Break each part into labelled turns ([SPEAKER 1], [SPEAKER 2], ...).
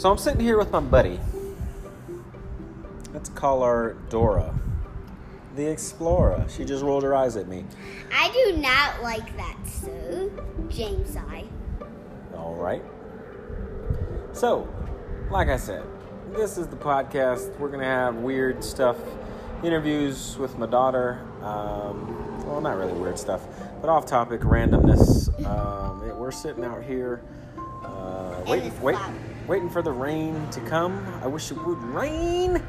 [SPEAKER 1] So I'm sitting here with my buddy. Let's call her Dora, the explorer. She just rolled her eyes at me.
[SPEAKER 2] I do not like that, so James I.
[SPEAKER 1] All right. So, like I said, this is the podcast. We're going to have weird stuff, interviews with my daughter. Um, well, not really weird stuff, but off topic randomness. Um, we're sitting out here uh, wait,
[SPEAKER 2] cloudy.
[SPEAKER 1] Waiting for the rain to come. I wish it would rain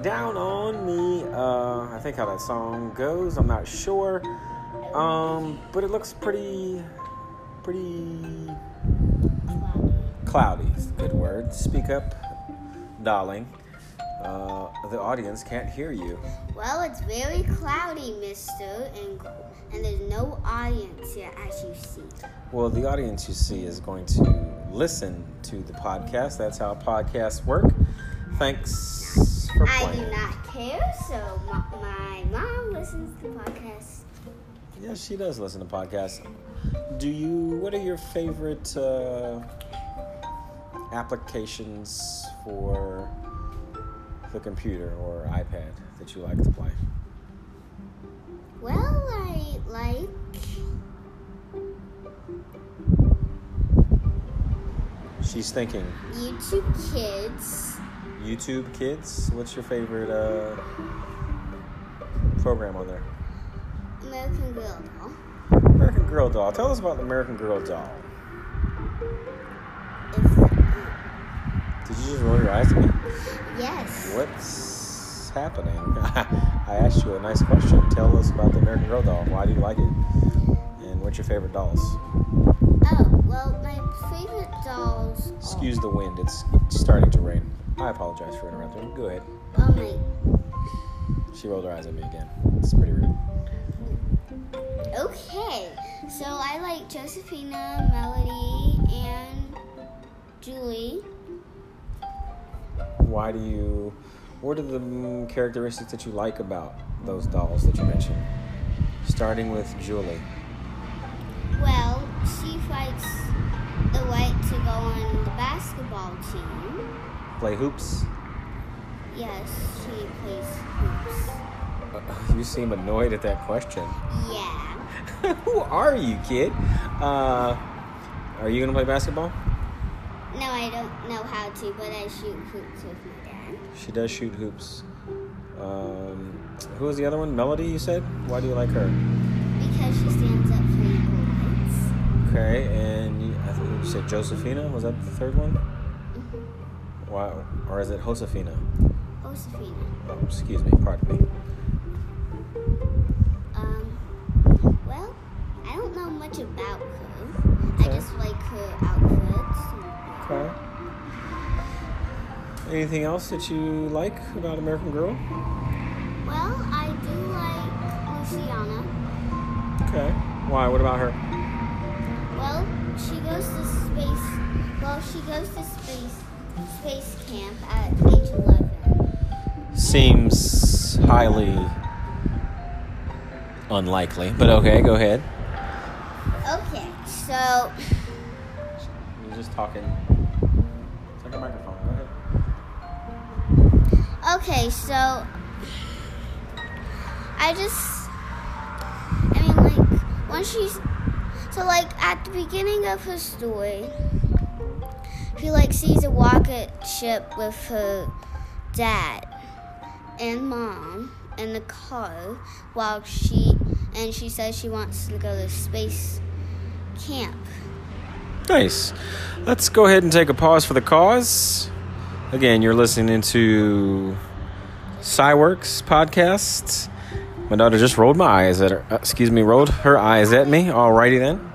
[SPEAKER 1] down on me. Uh, I think how that song goes. I'm not sure. Um, but it looks pretty, pretty Cloudy is good word. Speak up, darling. Uh, the audience can't hear you.
[SPEAKER 2] Well, it's very cloudy, mister, and, and there's no audience here as you see.
[SPEAKER 1] Well, the audience you see is going to listen to the podcast. That's how podcasts work. Thanks for
[SPEAKER 2] I
[SPEAKER 1] playing.
[SPEAKER 2] do not care, so my, my mom listens to podcasts.
[SPEAKER 1] Yes, she does listen to podcasts. Do you? What are your favorite uh, applications for the computer or iPad that you like to play?
[SPEAKER 2] Well, I like.
[SPEAKER 1] She's thinking.
[SPEAKER 2] YouTube Kids.
[SPEAKER 1] YouTube Kids. What's your favorite uh, program on there?
[SPEAKER 2] American Girl doll.
[SPEAKER 1] American Girl Doll. Tell us about the American Girl Doll.
[SPEAKER 2] It's,
[SPEAKER 1] Did you just roll your eyes at me?
[SPEAKER 2] Yes.
[SPEAKER 1] What's happening? I asked you a nice question. Tell us about the American Girl Doll. Why do you like it? And what's your favorite dolls?
[SPEAKER 2] Oh, well, my favorite dolls.
[SPEAKER 1] Excuse the wind. It's starting to rain. I apologize for interrupting. Go ahead.
[SPEAKER 2] Well, my
[SPEAKER 1] She rolled her eyes at me again. It's pretty rude.
[SPEAKER 2] Okay, so I like Josephina, Melody, and Julie.
[SPEAKER 1] Why do you? What are the characteristics that you like about those dolls that you mentioned? Starting with Julie.
[SPEAKER 2] Well, she fights the right to go on the basketball team.
[SPEAKER 1] Play hoops.
[SPEAKER 2] Yes, she plays hoops.
[SPEAKER 1] Uh, you seem annoyed at that question.
[SPEAKER 2] Yeah.
[SPEAKER 1] Who are you, kid? Uh, are you gonna play basketball?
[SPEAKER 2] No, I don't know how to, but I shoot hoops with my dad.
[SPEAKER 1] She does shoot hoops. Um, who was the other one? Melody, you said? Why do you like her?
[SPEAKER 2] Because she stands up for equal rights.
[SPEAKER 1] Okay, and you, I think you said Josephina. Was that the third one? Wow, or is it Josefina?
[SPEAKER 2] Josefina.
[SPEAKER 1] Oh, excuse me, pardon me.
[SPEAKER 2] Um, well, I don't know much about her. I just like her outfits.
[SPEAKER 1] Okay. Anything else that you like about American Girl?
[SPEAKER 2] Well, I do like Luciana.
[SPEAKER 1] Okay. Why? What about her?
[SPEAKER 2] Well, she goes to space. Well, she goes to space space camp at age 11.
[SPEAKER 1] Seems highly unlikely, but okay, go ahead.
[SPEAKER 2] Okay, so
[SPEAKER 1] You're just talking. A microphone. Go ahead.
[SPEAKER 2] okay, so I just I mean like when she's so like at the beginning of her story she like sees a rocket ship with her dad and mom in the car while she and she says she wants to go to space camp.
[SPEAKER 1] Nice. Let's go ahead and take a pause for the cause. Again, you're listening to Cyworks podcast. My daughter just rolled my eyes at her. uh, excuse me, rolled her eyes at me. Alrighty then.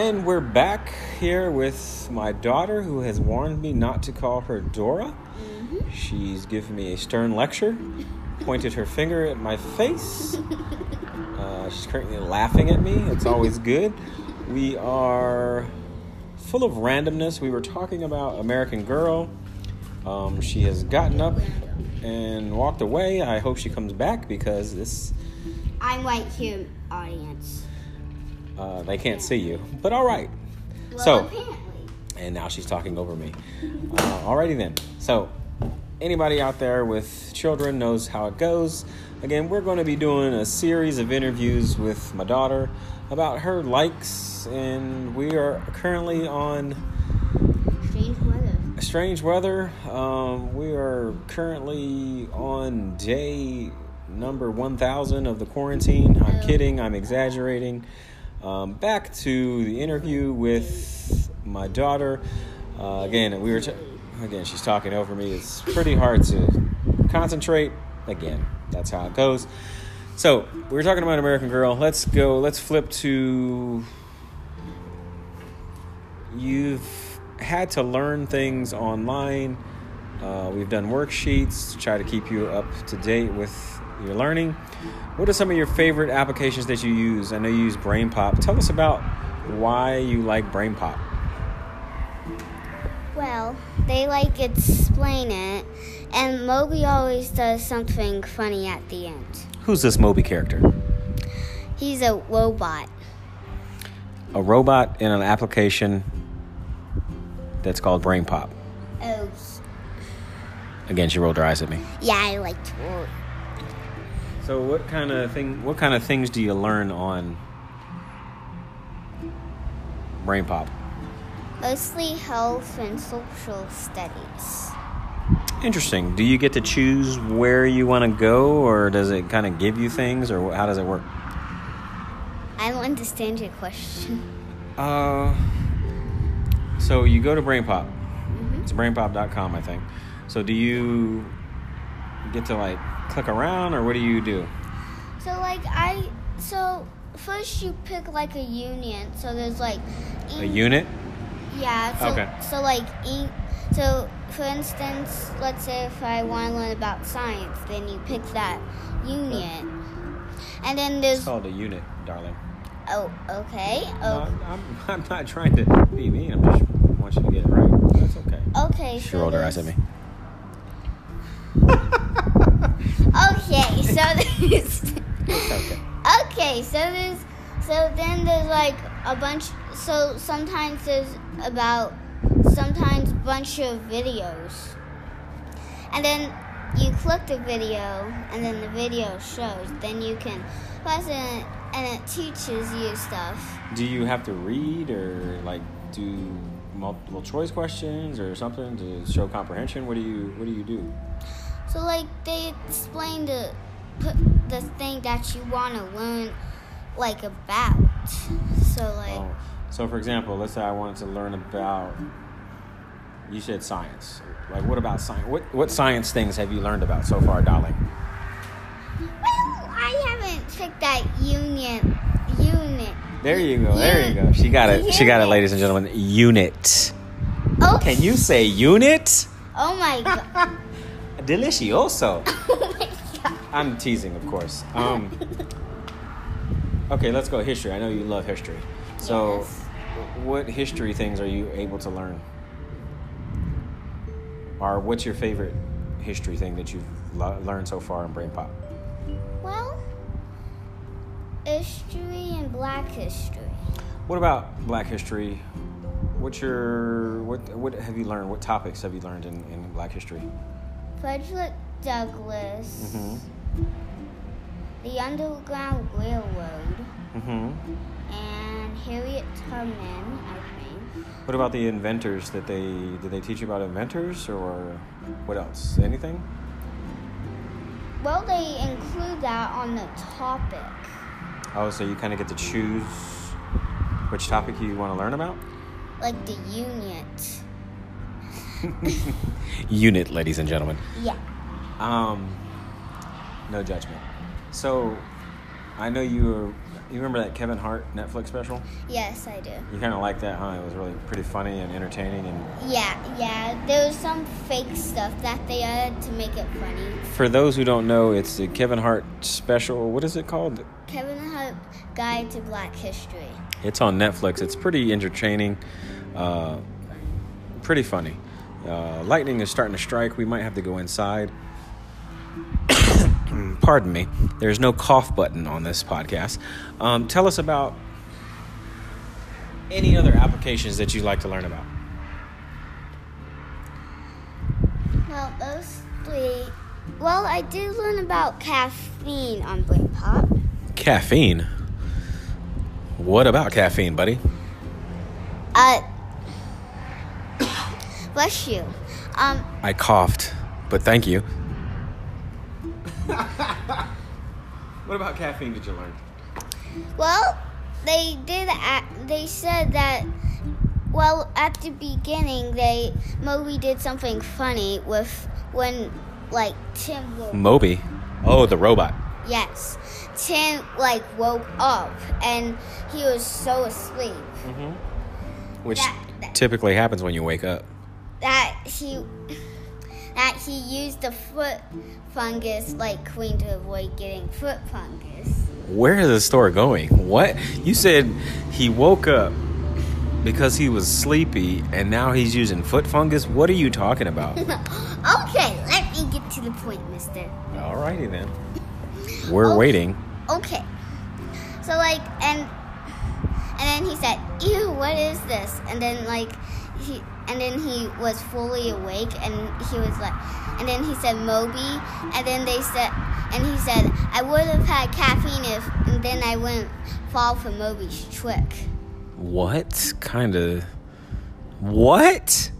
[SPEAKER 1] And we're back here with my daughter who has warned me not to call her Dora. She's given me a stern lecture pointed her finger at my face. Uh, she's currently laughing at me. It's always good. We are full of randomness. We were talking about American Girl. Um, she has gotten up and walked away. I hope she comes back because this
[SPEAKER 2] I'm right here, audience.
[SPEAKER 1] Uh, they can't see you. But all right.
[SPEAKER 2] Well,
[SPEAKER 1] So-
[SPEAKER 2] apparently.
[SPEAKER 1] and now she's talking over me. Uh, alrighty then. So, anybody out there with children knows how it goes. Again, we're going to be doing a series of interviews with my daughter about her likes, and we are currently on
[SPEAKER 2] Strange weather.
[SPEAKER 1] strange weather. Um, we are currently on day number 1000 of the quarantine. I'm
[SPEAKER 2] Oh.
[SPEAKER 1] kidding, I'm exaggerating. Um, back to the interview with my daughter. Uh, again, we were, t- again, she's talking over me. It's pretty hard to concentrate. Again, that's how it goes. So, we were talking about American Girl. Let's go, let's flip to you've had to learn things online. Uh, we've done worksheets to try to keep you up to date with your learning. What are some of your favorite applications that you use? I know you use BrainPop. Tell us about why you like BrainPop.
[SPEAKER 2] Well, they like explain it, and Moby always does something funny at the end.
[SPEAKER 1] Who's this Moby character?
[SPEAKER 2] He's a robot.
[SPEAKER 1] A robot in an application that's called BrainPop.
[SPEAKER 2] Oh,
[SPEAKER 1] Again, she rolled her eyes at me.
[SPEAKER 2] yeah, I like to.
[SPEAKER 1] So, what kind of thing? What kind of things do you learn on Brain Pop?
[SPEAKER 2] Mostly health and social studies.
[SPEAKER 1] Interesting. Do you get to choose where you want to go, or does it kind of give you things, or how does it work?
[SPEAKER 2] I don't understand your question.
[SPEAKER 1] Uh, so you go to BrainPop. It's brainpop.com, I think. So do you get to like click around, or what do you do?
[SPEAKER 2] So like I so first you pick like a union. So there's like
[SPEAKER 1] A unit?
[SPEAKER 2] Yeah. So,
[SPEAKER 1] Okay.
[SPEAKER 2] So like ink. So for instance, let's say if I want to learn about science, then you pick that union. And then
[SPEAKER 1] It's
[SPEAKER 2] there's
[SPEAKER 1] called a unit, darling.
[SPEAKER 2] oh okay
[SPEAKER 1] No,
[SPEAKER 2] oh
[SPEAKER 1] I'm, I'm, I'm not trying to be mean. I'm just want you to get it right. That's okay.
[SPEAKER 2] okay.
[SPEAKER 1] She
[SPEAKER 2] so
[SPEAKER 1] rolled her eyes at
[SPEAKER 2] there's-
[SPEAKER 1] me.
[SPEAKER 2] Okay, so there's
[SPEAKER 1] Okay.
[SPEAKER 2] okay, so there's so then there's like a bunch. So sometimes there's about sometimes bunch of videos, and then you click the video, and then the video shows. Then you can press it, and it teaches you stuff.
[SPEAKER 1] Do you have to read or like do multiple choice questions or something to show comprehension? What do you What do you do?
[SPEAKER 2] So like they explain the put the thing that you want to learn like about. So like.
[SPEAKER 1] Oh, so for example, let's say I wanted to learn about. You said science. Like, what about science? What what science things have you learned about so far, darling?
[SPEAKER 2] Well, I haven't picked that union unit.
[SPEAKER 1] There you go. There you go. She got it. She got it, ladies and gentlemen. Unit.
[SPEAKER 2] Oh,
[SPEAKER 1] Can you say unit?
[SPEAKER 2] Oh my god.
[SPEAKER 1] Delicioso.
[SPEAKER 2] oh.
[SPEAKER 1] I'm teasing, of course. Um, okay, let's go history. I know you love history. So,
[SPEAKER 2] Yes.
[SPEAKER 1] what history things are you able to learn? Or what's your favorite history thing that you've lo- learned so far in Brain Pop?
[SPEAKER 2] Well, history and black history.
[SPEAKER 1] What about Black history? What's your what? What have you learned? What topics have you learned in, in Black history?
[SPEAKER 2] Frederick Douglass.
[SPEAKER 1] Mm-hmm.
[SPEAKER 2] The Underground Railroad.
[SPEAKER 1] Mm-hmm.
[SPEAKER 2] And Harriet Tubman, I think.
[SPEAKER 1] What about the inventors? That they did they teach you about inventors or what else? Anything?
[SPEAKER 2] Well, they include that on the topic.
[SPEAKER 1] Oh, so you kind of get to choose which topic you want to learn about?
[SPEAKER 2] Like the unit.
[SPEAKER 1] Unit, ladies and gentlemen.
[SPEAKER 2] Yeah.
[SPEAKER 1] Um, no judgment. So, I know you were. You remember that Kevin Hart Netflix special?
[SPEAKER 2] Yes, I do.
[SPEAKER 1] You kind of like that, huh? It was really pretty funny and entertaining. And
[SPEAKER 2] Yeah, yeah. There was some fake stuff that they added to make it funny.
[SPEAKER 1] for those who don't know, it's the Kevin Hart special. What is it called?
[SPEAKER 2] Kevin Hart Guide to Black History.
[SPEAKER 1] It's on Netflix. It's pretty entertaining, uh, pretty funny. Uh, lightning is starting to strike. We might have to go inside. Pardon me. There's no cough button on this podcast. Um, tell us about any other applications that you'd like to learn about.
[SPEAKER 2] Well, those three. Well, I did learn about caffeine on Brain Pop.
[SPEAKER 1] Caffeine. What about caffeine, buddy?
[SPEAKER 2] Uh, bless you. Um,
[SPEAKER 1] I coughed, but thank you. what about caffeine did you learn?
[SPEAKER 2] well, they did. a they said that. Well, at the beginning, they Moby did something funny with when like Tim woke.
[SPEAKER 1] Moby. Oh, the robot.
[SPEAKER 2] Yes, Tim like woke up and he was so asleep
[SPEAKER 1] Which
[SPEAKER 2] That- that-
[SPEAKER 1] typically happens when you wake up.
[SPEAKER 2] That he that he used the foot fungus like Queen to avoid getting foot fungus.
[SPEAKER 1] Where is the story going? What? You said he woke up because he was sleepy and now he's using foot fungus? What are you talking about?
[SPEAKER 2] okay, let me get to the point, mister.
[SPEAKER 1] Alrighty then. We're
[SPEAKER 2] Okay.
[SPEAKER 1] waiting.
[SPEAKER 2] Okay. So like and and then he said, "Ew, what is this?" And then like he and then he was fully awake and he was like and then he said Moby and then they said and he said, "I would have had caffeine if and then I wouldn't fall for Moby's trick."
[SPEAKER 1] What kind of. What?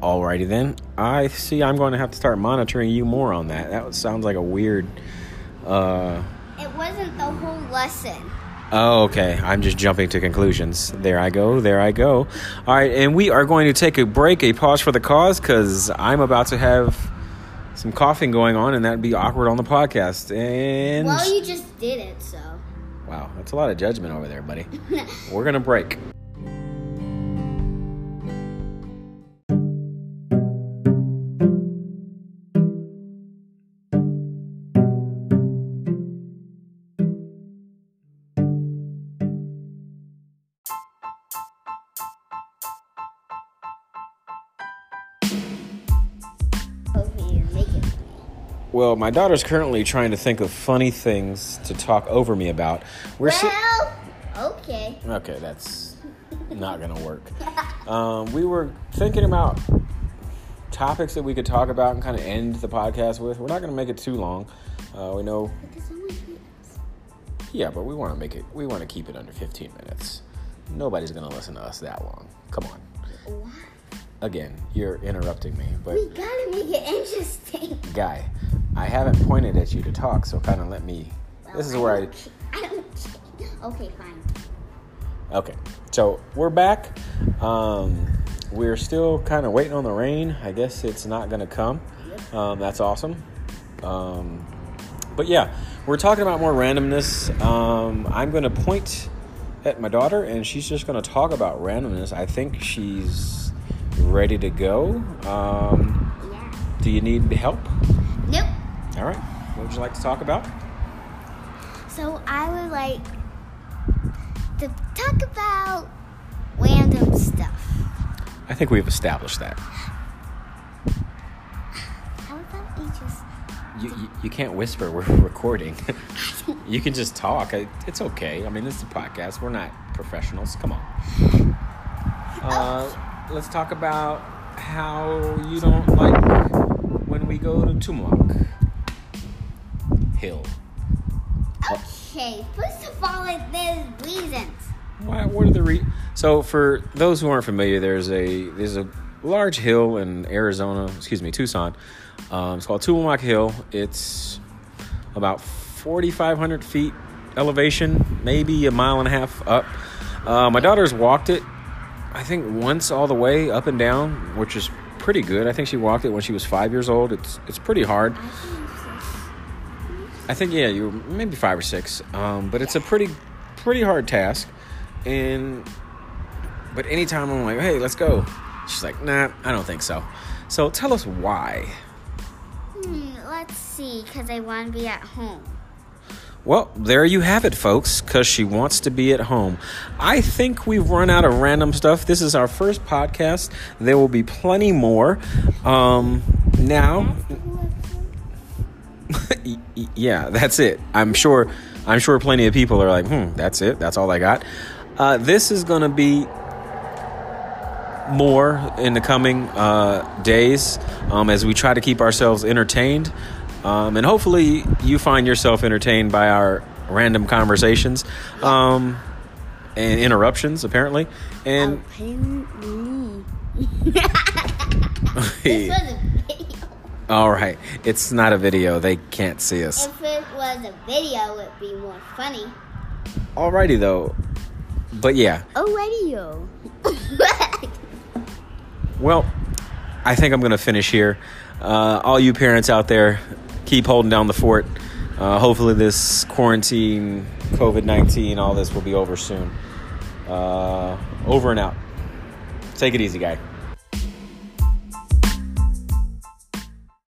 [SPEAKER 1] Alrighty then. I see I'm going to have to start monitoring you more on that. That sounds like a weird. Uh.
[SPEAKER 2] It wasn't the whole lesson.
[SPEAKER 1] Oh, okay. I'm just jumping to conclusions. There I go. There I go. All right, and we are going to take a break, a pause for the cause, because I'm about to have some coughing going on, and that'd be awkward on the podcast. And
[SPEAKER 2] Well, you just did it, so.
[SPEAKER 1] wow, that's a lot of judgment over there, buddy. We're gonna break. Well, my daughter's currently trying to think of funny things to talk over me about. We're si-
[SPEAKER 2] Well, okay.
[SPEAKER 1] Okay, that's not gonna work. Um, we were thinking about topics that we could talk about and kind of end the podcast with. We're not gonna make it too long. Uh, we know,
[SPEAKER 2] Because only minutes.
[SPEAKER 1] yeah, but we want to make it. We want to keep it under 15 minutes. Nobody's gonna listen to us that long. Come on.
[SPEAKER 2] What?
[SPEAKER 1] Again, you're interrupting me, but
[SPEAKER 2] We gotta make it interesting.
[SPEAKER 1] guy, I haven't pointed at you to talk, so kind of let me. This is
[SPEAKER 2] Well,
[SPEAKER 1] where I.
[SPEAKER 2] I don't. Okay, fine.
[SPEAKER 1] Okay, so we're back. Um, we're still kind of waiting on the rain. I guess it's not going to come. Um, that's awesome. Um, but yeah, we're talking about more randomness. Um, I'm going to point at my daughter, and she's just going to talk about randomness. I think she's ready to go. Um,
[SPEAKER 2] Yeah.
[SPEAKER 1] do you need help?
[SPEAKER 2] Nope.
[SPEAKER 1] All right. What would you like to talk about?
[SPEAKER 2] So I would like to talk about random stuff.
[SPEAKER 1] I think we've established that.
[SPEAKER 2] How about we just?
[SPEAKER 1] You, you, you can't whisper. We're recording. you can just talk. It's okay. I mean, this is a podcast. We're not professionals. Come on. Uh, let's talk about how you don't like when we go to Tumamoc Hill.
[SPEAKER 2] Okay. First of all, like, there's reasons.
[SPEAKER 1] Why, what are the re- so for those who aren't familiar, there's a there's a large hill in Arizona, excuse me, Tucson. Um, it's called Tumamoc Hill. It's about 4,500 feet elevation, maybe a mile and a half up. Uh, my daughter's walked it, I think once all the way up and down, which is pretty good. I think she walked it when she was five years old. It's it's pretty hard.
[SPEAKER 2] I think
[SPEAKER 1] yeah, you were maybe five or six. Um, but it's a pretty pretty hard task, and but anytime I'm like, hey, let's go, she's like, nah, I don't think so. So tell us why.
[SPEAKER 2] Hmm, let's see, because I want to be at home.
[SPEAKER 1] Well, there you have it, folks, because she wants to be at home. I think we've run out of random stuff. This is our first podcast. There will be plenty more. Um, now, yeah, that's it. I'm sure. I'm sure plenty of people are like, hmm, that's it. That's all I got. Uh, this is going to be more in the coming uh, days um, as we try to keep ourselves entertained. Um, and hopefully, you find yourself entertained by our random conversations um, and interruptions, apparently. And
[SPEAKER 2] Apparently. this was a.
[SPEAKER 1] all right, it's not a video; they can't see us.
[SPEAKER 2] If it was a video, it'd be more funny.
[SPEAKER 1] Alrighty, though. But yeah,
[SPEAKER 2] A radio.
[SPEAKER 1] well, I think I'm going to finish here. Uh, all you parents out there, keep holding down the fort. Uh, hopefully, this quarantine, COVID 19, all this will be over soon. Uh, over and out. Take it easy, guy.